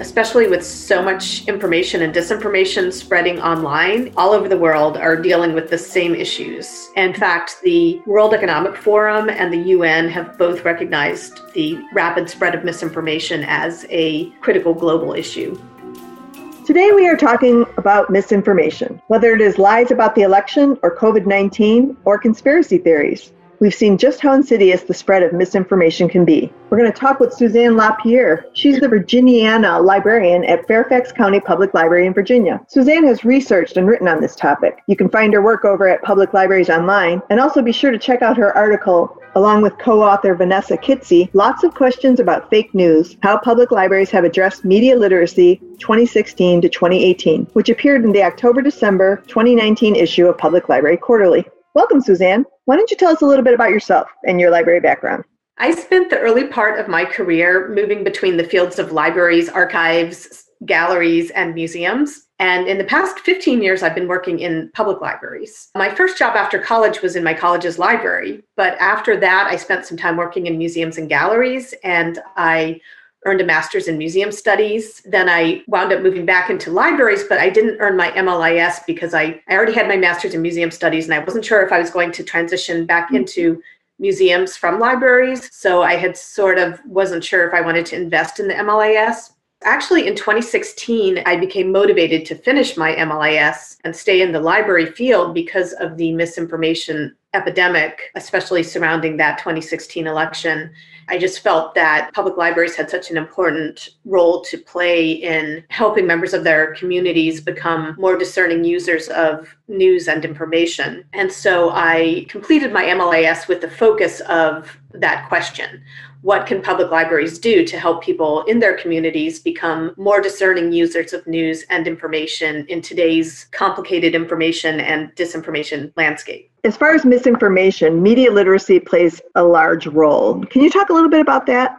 especially with so much information and disinformation spreading online all over the world, are dealing with the same issues. In fact, the World Economic Forum and the UN have both recognized the rapid spread of misinformation as a critical global issue. Today, we are talking about misinformation, whether it is lies about the election or COVID 19 or conspiracy theories. We've seen just how insidious the spread of misinformation can be. We're going to talk with Suzanne LaPierre. She's the Virginiana librarian at Fairfax County Public Library in Virginia. Suzanne has researched and written on this topic. You can find her work over at Public Libraries Online, and also be sure to check out her article along with co-author Vanessa Kitzie, lots of questions about fake news, how public libraries have addressed media literacy 2016 to 2018, which appeared in the October-December 2019 issue of Public Library Quarterly. Welcome, Suzanne. Why don't you tell us a little bit about yourself and your library background? I spent the early part of my career moving between the fields of libraries, archives, galleries, and museums. And in the past 15 years, I've been working in public libraries. My first job after college was in my college's library. But after that, I spent some time working in museums and galleries, and I earned a master's in museum studies. Then I wound up moving back into libraries, but I didn't earn my MLIS because I, I already had my master's in museum studies and I wasn't sure if I was going to transition back mm-hmm. into museums from libraries. So I had sort of wasn't sure if I wanted to invest in the MLIS. Actually, in 2016, I became motivated to finish my MLIS and stay in the library field because of the misinformation epidemic, especially surrounding that 2016 election. I just felt that public libraries had such an important role to play in helping members of their communities become more discerning users of news and information. And so I completed my MLIS with the focus of that question what can public libraries do to help people in their communities become more discerning users of news and information in today's complicated information and disinformation landscape? As far as misinformation, media literacy plays a large role. Can you talk a little bit about that?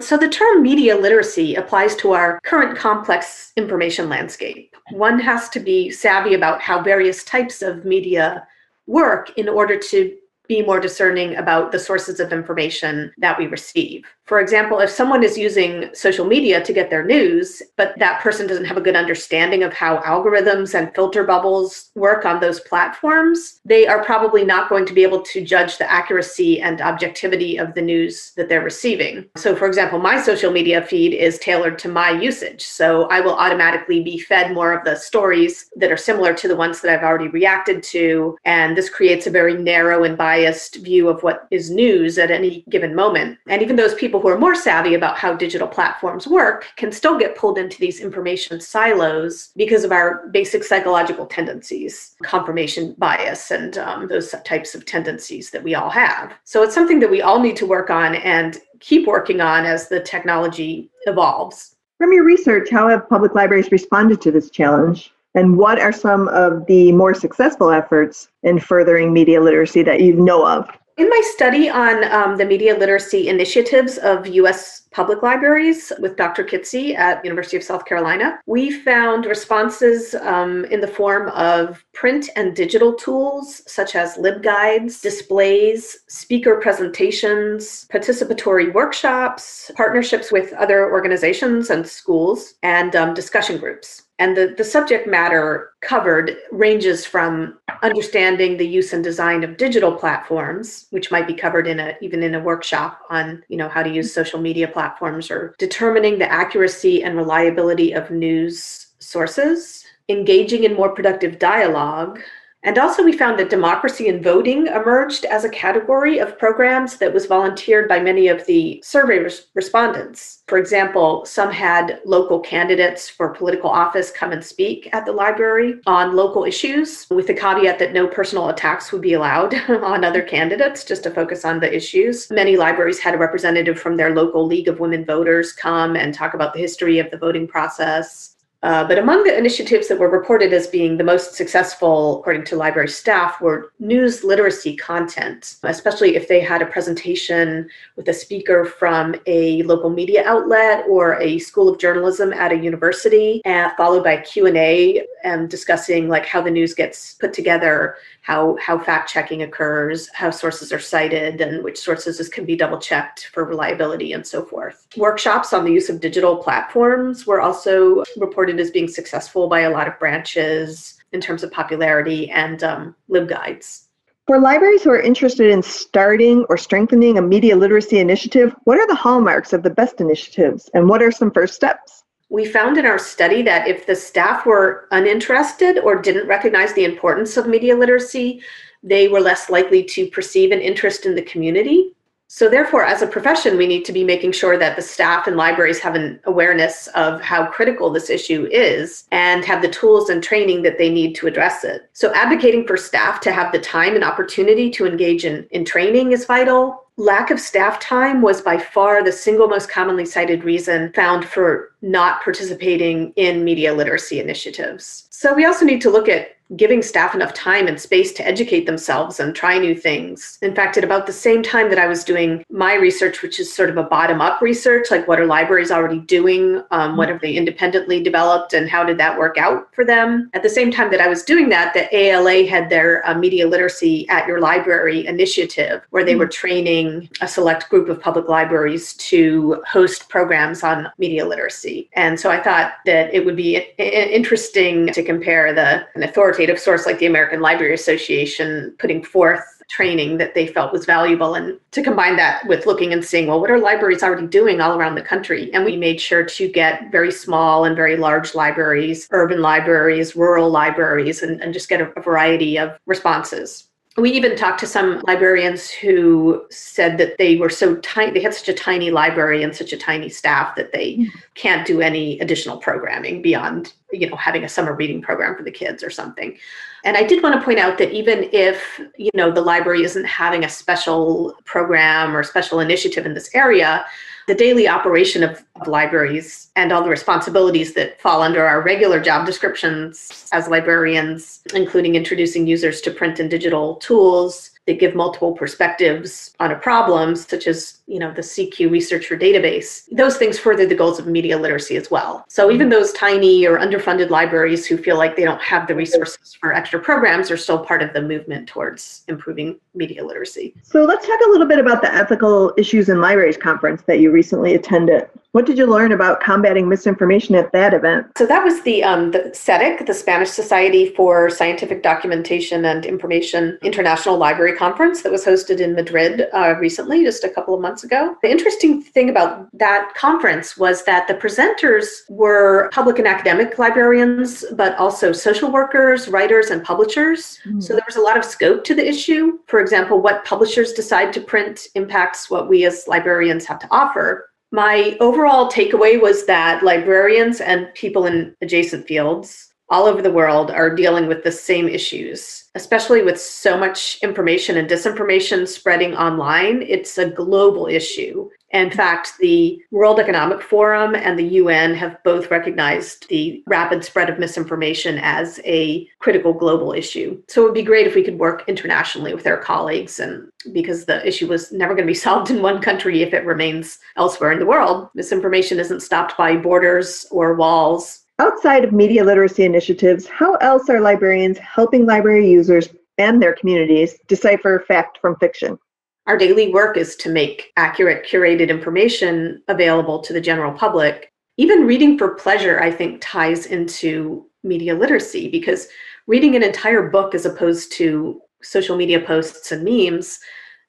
So, the term media literacy applies to our current complex information landscape. One has to be savvy about how various types of media work in order to be more discerning about the sources of information that we receive. For example, if someone is using social media to get their news, but that person doesn't have a good understanding of how algorithms and filter bubbles work on those platforms, they are probably not going to be able to judge the accuracy and objectivity of the news that they're receiving. So, for example, my social media feed is tailored to my usage. So, I will automatically be fed more of the stories that are similar to the ones that I've already reacted to. And this creates a very narrow and biased view of what is news at any given moment. And even those people people who are more savvy about how digital platforms work can still get pulled into these information silos because of our basic psychological tendencies, confirmation bias, and um, those types of tendencies that we all have. So it's something that we all need to work on and keep working on as the technology evolves. From your research, how have public libraries responded to this challenge? And what are some of the more successful efforts in furthering media literacy that you know of? In my study on um, the media literacy initiatives of U.S. public libraries with Dr. Kitzie at University of South Carolina, we found responses um, in the form of print and digital tools such as LibGuides, displays, speaker presentations, participatory workshops, partnerships with other organizations and schools, and um, discussion groups. And the, the subject matter covered ranges from understanding the use and design of digital platforms, which might be covered in a even in a workshop on, you know, how to use social media platforms or determining the accuracy and reliability of news sources, engaging in more productive dialogue, and also, we found that democracy and voting emerged as a category of programs that was volunteered by many of the survey res- respondents. For example, some had local candidates for political office come and speak at the library on local issues, with the caveat that no personal attacks would be allowed on other candidates, just to focus on the issues. Many libraries had a representative from their local League of Women Voters come and talk about the history of the voting process Uh, but among the initiatives that were reported as being the most successful, according to library staff, were news literacy content, especially if they had a presentation with a speaker from a local media outlet or a school of journalism at a university, uh, followed by Q&A and discussing like how the news gets put together, how, how fact checking occurs, how sources are cited, and which sources can be double checked for reliability and so forth. Workshops on the use of digital platforms were also reported reported as being successful by a lot of branches in terms of popularity and um, LibGuides. For libraries who are interested in starting or strengthening a media literacy initiative, what are the hallmarks of the best initiatives and what are some first steps? We found in our study that if the staff were uninterested or didn't recognize the importance of media literacy, they were less likely to perceive an interest in the community. So therefore, as a profession, we need to be making sure that the staff and libraries have an awareness of how critical this issue is and have the tools and training that they need to address it. So advocating for staff to have the time and opportunity to engage in, in training is vital. Lack of staff time was by far the single most commonly cited reason found for not participating in media literacy initiatives. So we also need to look at giving staff enough time and space to educate themselves and try new things. In fact, at about the same time that I was doing my research, which is sort of a bottom up research, like what are libraries already doing? Um, what have they independently developed and how did that work out for them? At the same time that I was doing that, the ALA had their uh, media literacy at your library initiative where they were training a select group of public libraries to host programs on media literacy. And so I thought that it would be interesting to compare the an authority authoritative source like the American Library Association putting forth training that they felt was valuable and to combine that with looking and seeing well what are libraries already doing all around the country? And we made sure to get very small and very large libraries urban libraries rural libraries and, and just get a, a variety of responses we even talked to some librarians who said that they were so tiny they had such a tiny library and such a tiny staff that they mm. can't do any additional programming beyond you know having a summer reading program for the kids or something and i did want to point out that even if you know the library isn't having a special program or special initiative in this area the daily operation of, of, libraries and all the responsibilities that fall under our regular job descriptions as librarians, including introducing users to print and digital tools, that give multiple perspectives on a problem, such as you know the CQ researcher database. Those things further the goals of media literacy as well. So even those tiny or underfunded libraries who feel like they don't have the resources for extra programs are still part of the movement towards improving media literacy. So let's talk a little bit about the ethical issues in libraries conference that you recently attended. What did you learn about combating misinformation at that event? So that was the um, the SEDIC, the Spanish Society for Scientific Documentation and Information International Library Conference that was hosted in Madrid uh, recently, just a couple of months ago. The interesting thing about that conference was that the presenters were public and academic librarians, but also social workers, writers, and publishers. Mm. So there was a lot of scope to the issue. For example, what publishers decide to print impacts what we as librarians have to offer. My overall takeaway was that librarians and people in adjacent fields all over the world are dealing with the same issues, especially with so much information and disinformation spreading online. It's a global issue. In fact, the World Economic Forum and the UN have both recognized the rapid spread of misinformation as a critical global issue. So it would be great if we could work internationally with our colleagues and because the issue was never going to be solved in one country if it remains elsewhere in the world. Misinformation isn't stopped by borders or walls. Outside of media literacy initiatives, how else are librarians helping library users and their communities decipher fact from fiction? Our daily work is to make accurate, curated information available to the general public. Even reading for pleasure, I think, ties into media literacy because reading an entire book as opposed to social media posts and memes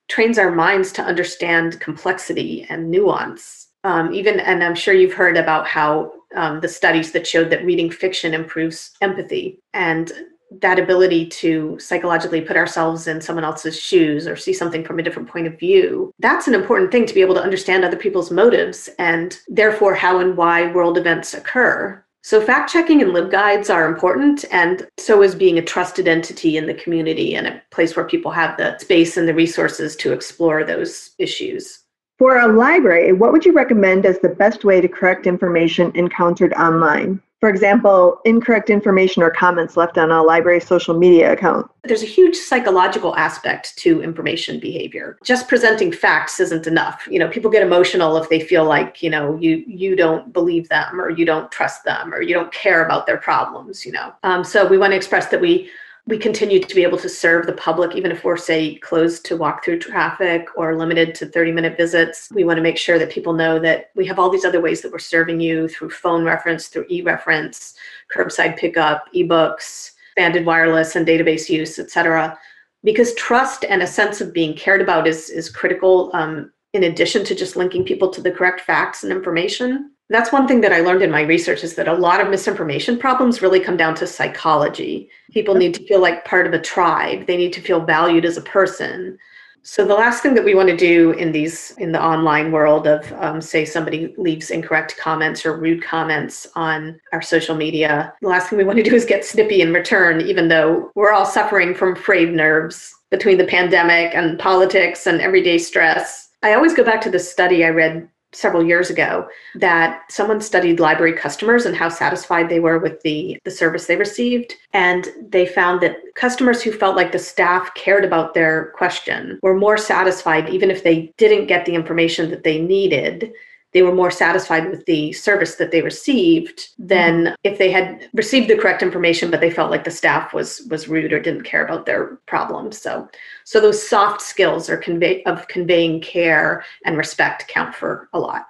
trains our minds to understand complexity and nuance. Um, even, and I'm sure you've heard about how um, the studies that showed that reading fiction improves empathy. And that ability to psychologically put ourselves in someone else's shoes or see something from a different point of view, that's an important thing to be able to understand other people's motives and therefore how and why world events occur. So, fact checking and LibGuides are important, and so is being a trusted entity in the community and a place where people have the space and the resources to explore those issues. For a library, what would you recommend as the best way to correct information encountered online? For example, incorrect information or comments left on a library social media account. There's a huge psychological aspect to information behavior. Just presenting facts isn't enough. You know, people get emotional if they feel like, you know, you you don't believe them or you don't trust them or you don't care about their problems, you know. Um, so we want to express that we we continue to be able to serve the public, even if we're, say, closed to walk through traffic or limited to 30 minute visits. We want to make sure that people know that we have all these other ways that we're serving you through phone reference, through e reference, curbside pickup, ebooks, banded wireless, and database use, et cetera. Because trust and a sense of being cared about is, is critical, um, in addition to just linking people to the correct facts and information that's one thing that I learned in my research is that a lot of misinformation problems really come down to psychology. People need to feel like part of a tribe. They need to feel valued as a person. So the last thing that we want to do in these in the online world of um, say somebody leaves incorrect comments or rude comments on our social media, the last thing we want to do is get snippy in return, even though we're all suffering from frayed nerves between the pandemic and politics and everyday stress. I always go back to the study I read several years ago that someone studied library customers and how satisfied they were with the, the service they received. And they found that customers who felt like the staff cared about their question were more satisfied, even if they didn't get the information that they needed they were more satisfied with the service that they received than mm-hmm. if they had received the correct information but they felt like the staff was was rude or didn't care about their problems. So so those soft skills are convey of conveying care and respect count for a lot.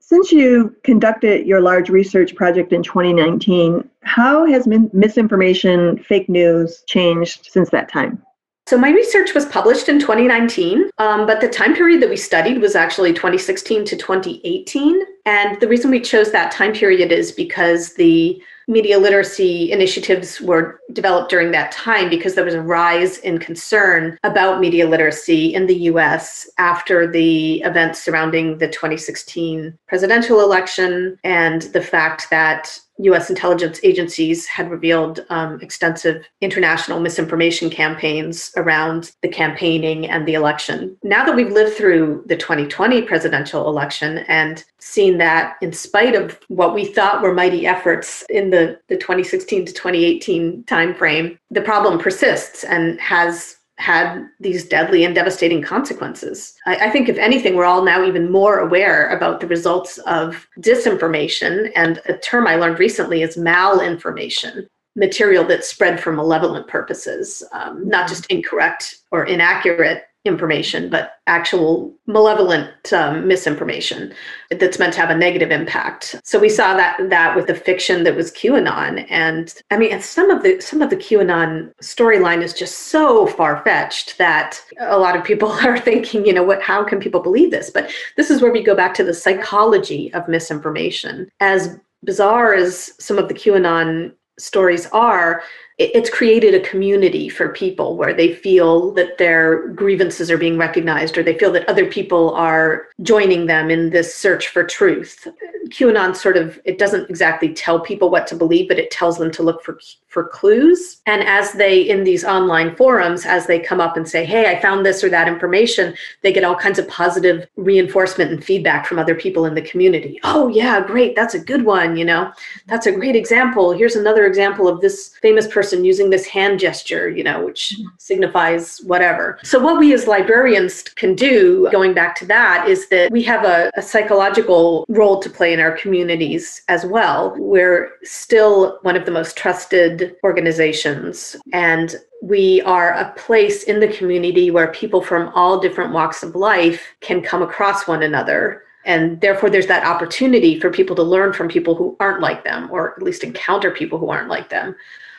Since you conducted your large research project in 2019 how has misinformation fake news changed since that time so my research was published in 2019, um, but the time period that we studied was actually 2016 to 2018. And the reason we chose that time period is because the media literacy initiatives were developed during that time because there was a rise in concern about media literacy in the US after the events surrounding the 2016 presidential election and the fact that US intelligence agencies had revealed um, extensive international misinformation campaigns around the campaigning and the election. Now that we've lived through the 2020 presidential election and seen that, in spite of what we thought were mighty efforts in the, the 2016 to 2018 timeframe, the problem persists and has had these deadly and devastating consequences. I, I, think, if anything, we're all now even more aware about the results of disinformation. And a term I learned recently is malinformation material that's spread for malevolent purposes, um, not just incorrect or inaccurate information, but actual malevolent um, misinformation that's meant to have a negative impact. So we saw that that with the fiction that was QAnon, and I mean, some of the some of the QAnon storyline is just so far fetched that a lot of people are thinking, you know, what? How can people believe this? But this is where we go back to the psychology of misinformation. As bizarre as some of the QAnon stories are it's created a community for people where they feel that their grievances are being recognized or they feel that other people are joining them in this search for truth. QAnon sort of it doesn't exactly tell people what to believe, but it tells them to look for for clues. And as they in these online forums, as they come up and say, "Hey, I found this or that information," they get all kinds of positive reinforcement and feedback from other people in the community. Oh yeah, great, that's a good one. You know, that's a great example. Here's another example of this famous person person using this hand gesture, you know, which mm-hmm. signifies whatever. So, what we as librarians can do, going back to that, is that we have a, a psychological role to play in our communities as well. We're still one of the most trusted organizations, and we are a place in the community where people from all different walks of life can come across one another and therefore, there's that opportunity for people to learn from people who aren't like them, or at least encounter people who aren't like them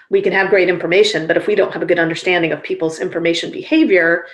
we can have great information, but if we don't have a good understanding of people's information behavior,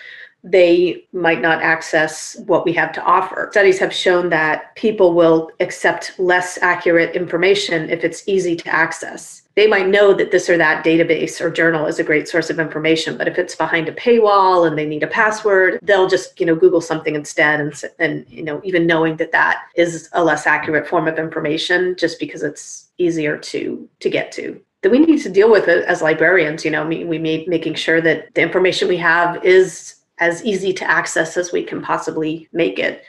they might not access what we have to offer. Studies have shown that people will accept less accurate information if it's easy to access. They might know that this or that database or journal is a great source of information, but if it's behind a paywall and they need a password, they'll just, you know, Google something instead and and you know, even knowing that that is a less accurate form of information just because it's easier to to get to that we need to deal with it as librarians. You know, we, we made making sure that the information we have is as easy to access as we can possibly make it.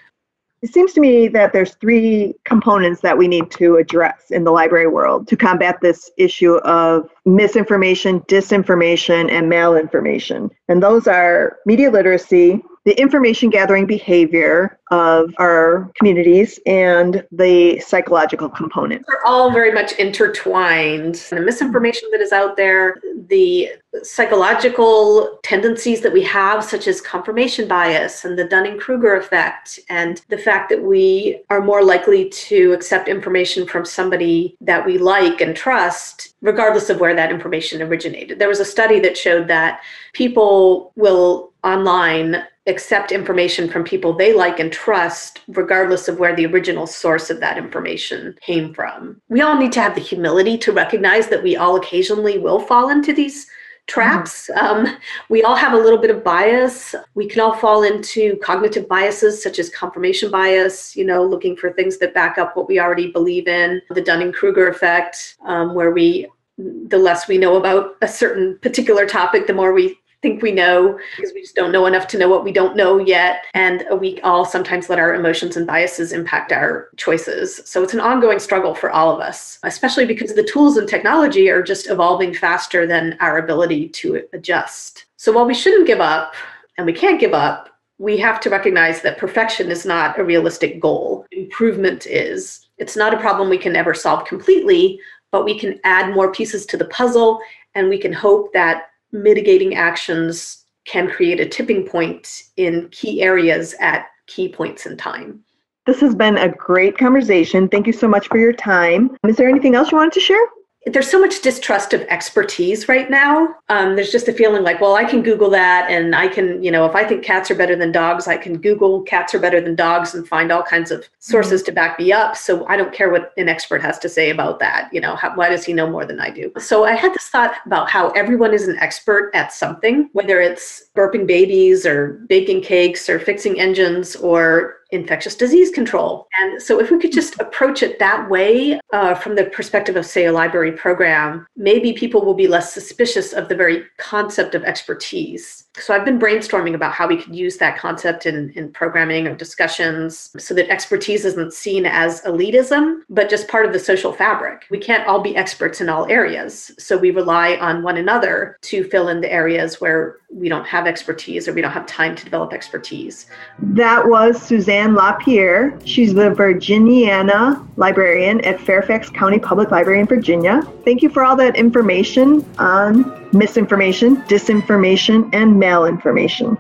It seems to me that there's three components that we need to address in the library world to combat this issue of misinformation, disinformation, and malinformation. And those are media literacy, the information gathering behavior of our communities and the psychological component. They're all very much intertwined. The misinformation that is out there, the psychological tendencies that we have, such as confirmation bias and the Dunning Kruger effect, and the fact that we are more likely to accept information from somebody that we like and trust, regardless of where that information originated. There was a study that showed that people will online accept information from people they like and trust, regardless of where the original source of that information came from. We all need to have the humility to recognize that we all occasionally will fall into these traps. Mm-hmm. Um, we all have a little bit of bias. We can all fall into cognitive biases such as confirmation bias, you know, looking for things that back up what we already believe in, the Dunning Kruger effect, um, where we the less we know about a certain particular topic, the more we think we know because we just don't know enough to know what we don't know yet. And we all sometimes let our emotions and biases impact our choices. So it's an ongoing struggle for all of us, especially because the tools and technology are just evolving faster than our ability to adjust. So while we shouldn't give up and we can't give up, we have to recognize that perfection is not a realistic goal. Improvement is. It's not a problem we can ever solve completely, but we can add more pieces to the puzzle and we can hope that mitigating actions can create a tipping point in key areas at key points in time. This has been a great conversation. Thank you so much for your time. Is there anything else you wanted to share? There's so much distrust of expertise right now. Um, there's just a feeling like, well, I can Google that, and I can, you know, if I think cats are better than dogs, I can Google cats are better than dogs and find all kinds of sources mm-hmm. to back me up. So I don't care what an expert has to say about that. You know, how, why does he know more than I do? So I had this thought about how everyone is an expert at something, whether it's burping babies or baking cakes or fixing engines or infectious disease control. And so, if we could just approach it that way uh, from the perspective of, say, a library program, maybe people will be less suspicious of the very concept of expertise. So, I've been brainstorming about how we could use that concept in, in programming or discussions so that expertise isn't seen as elitism, but just part of the social fabric. We can't all be experts in all areas. So, we rely on one another to fill in the areas where we don't have expertise or we don't have time to develop expertise. That was Suzanne LaPierre. She's the Virginiana librarian at Fairfax County Public Library in Virginia. Thank you for all that information on misinformation, disinformation, and malinformation.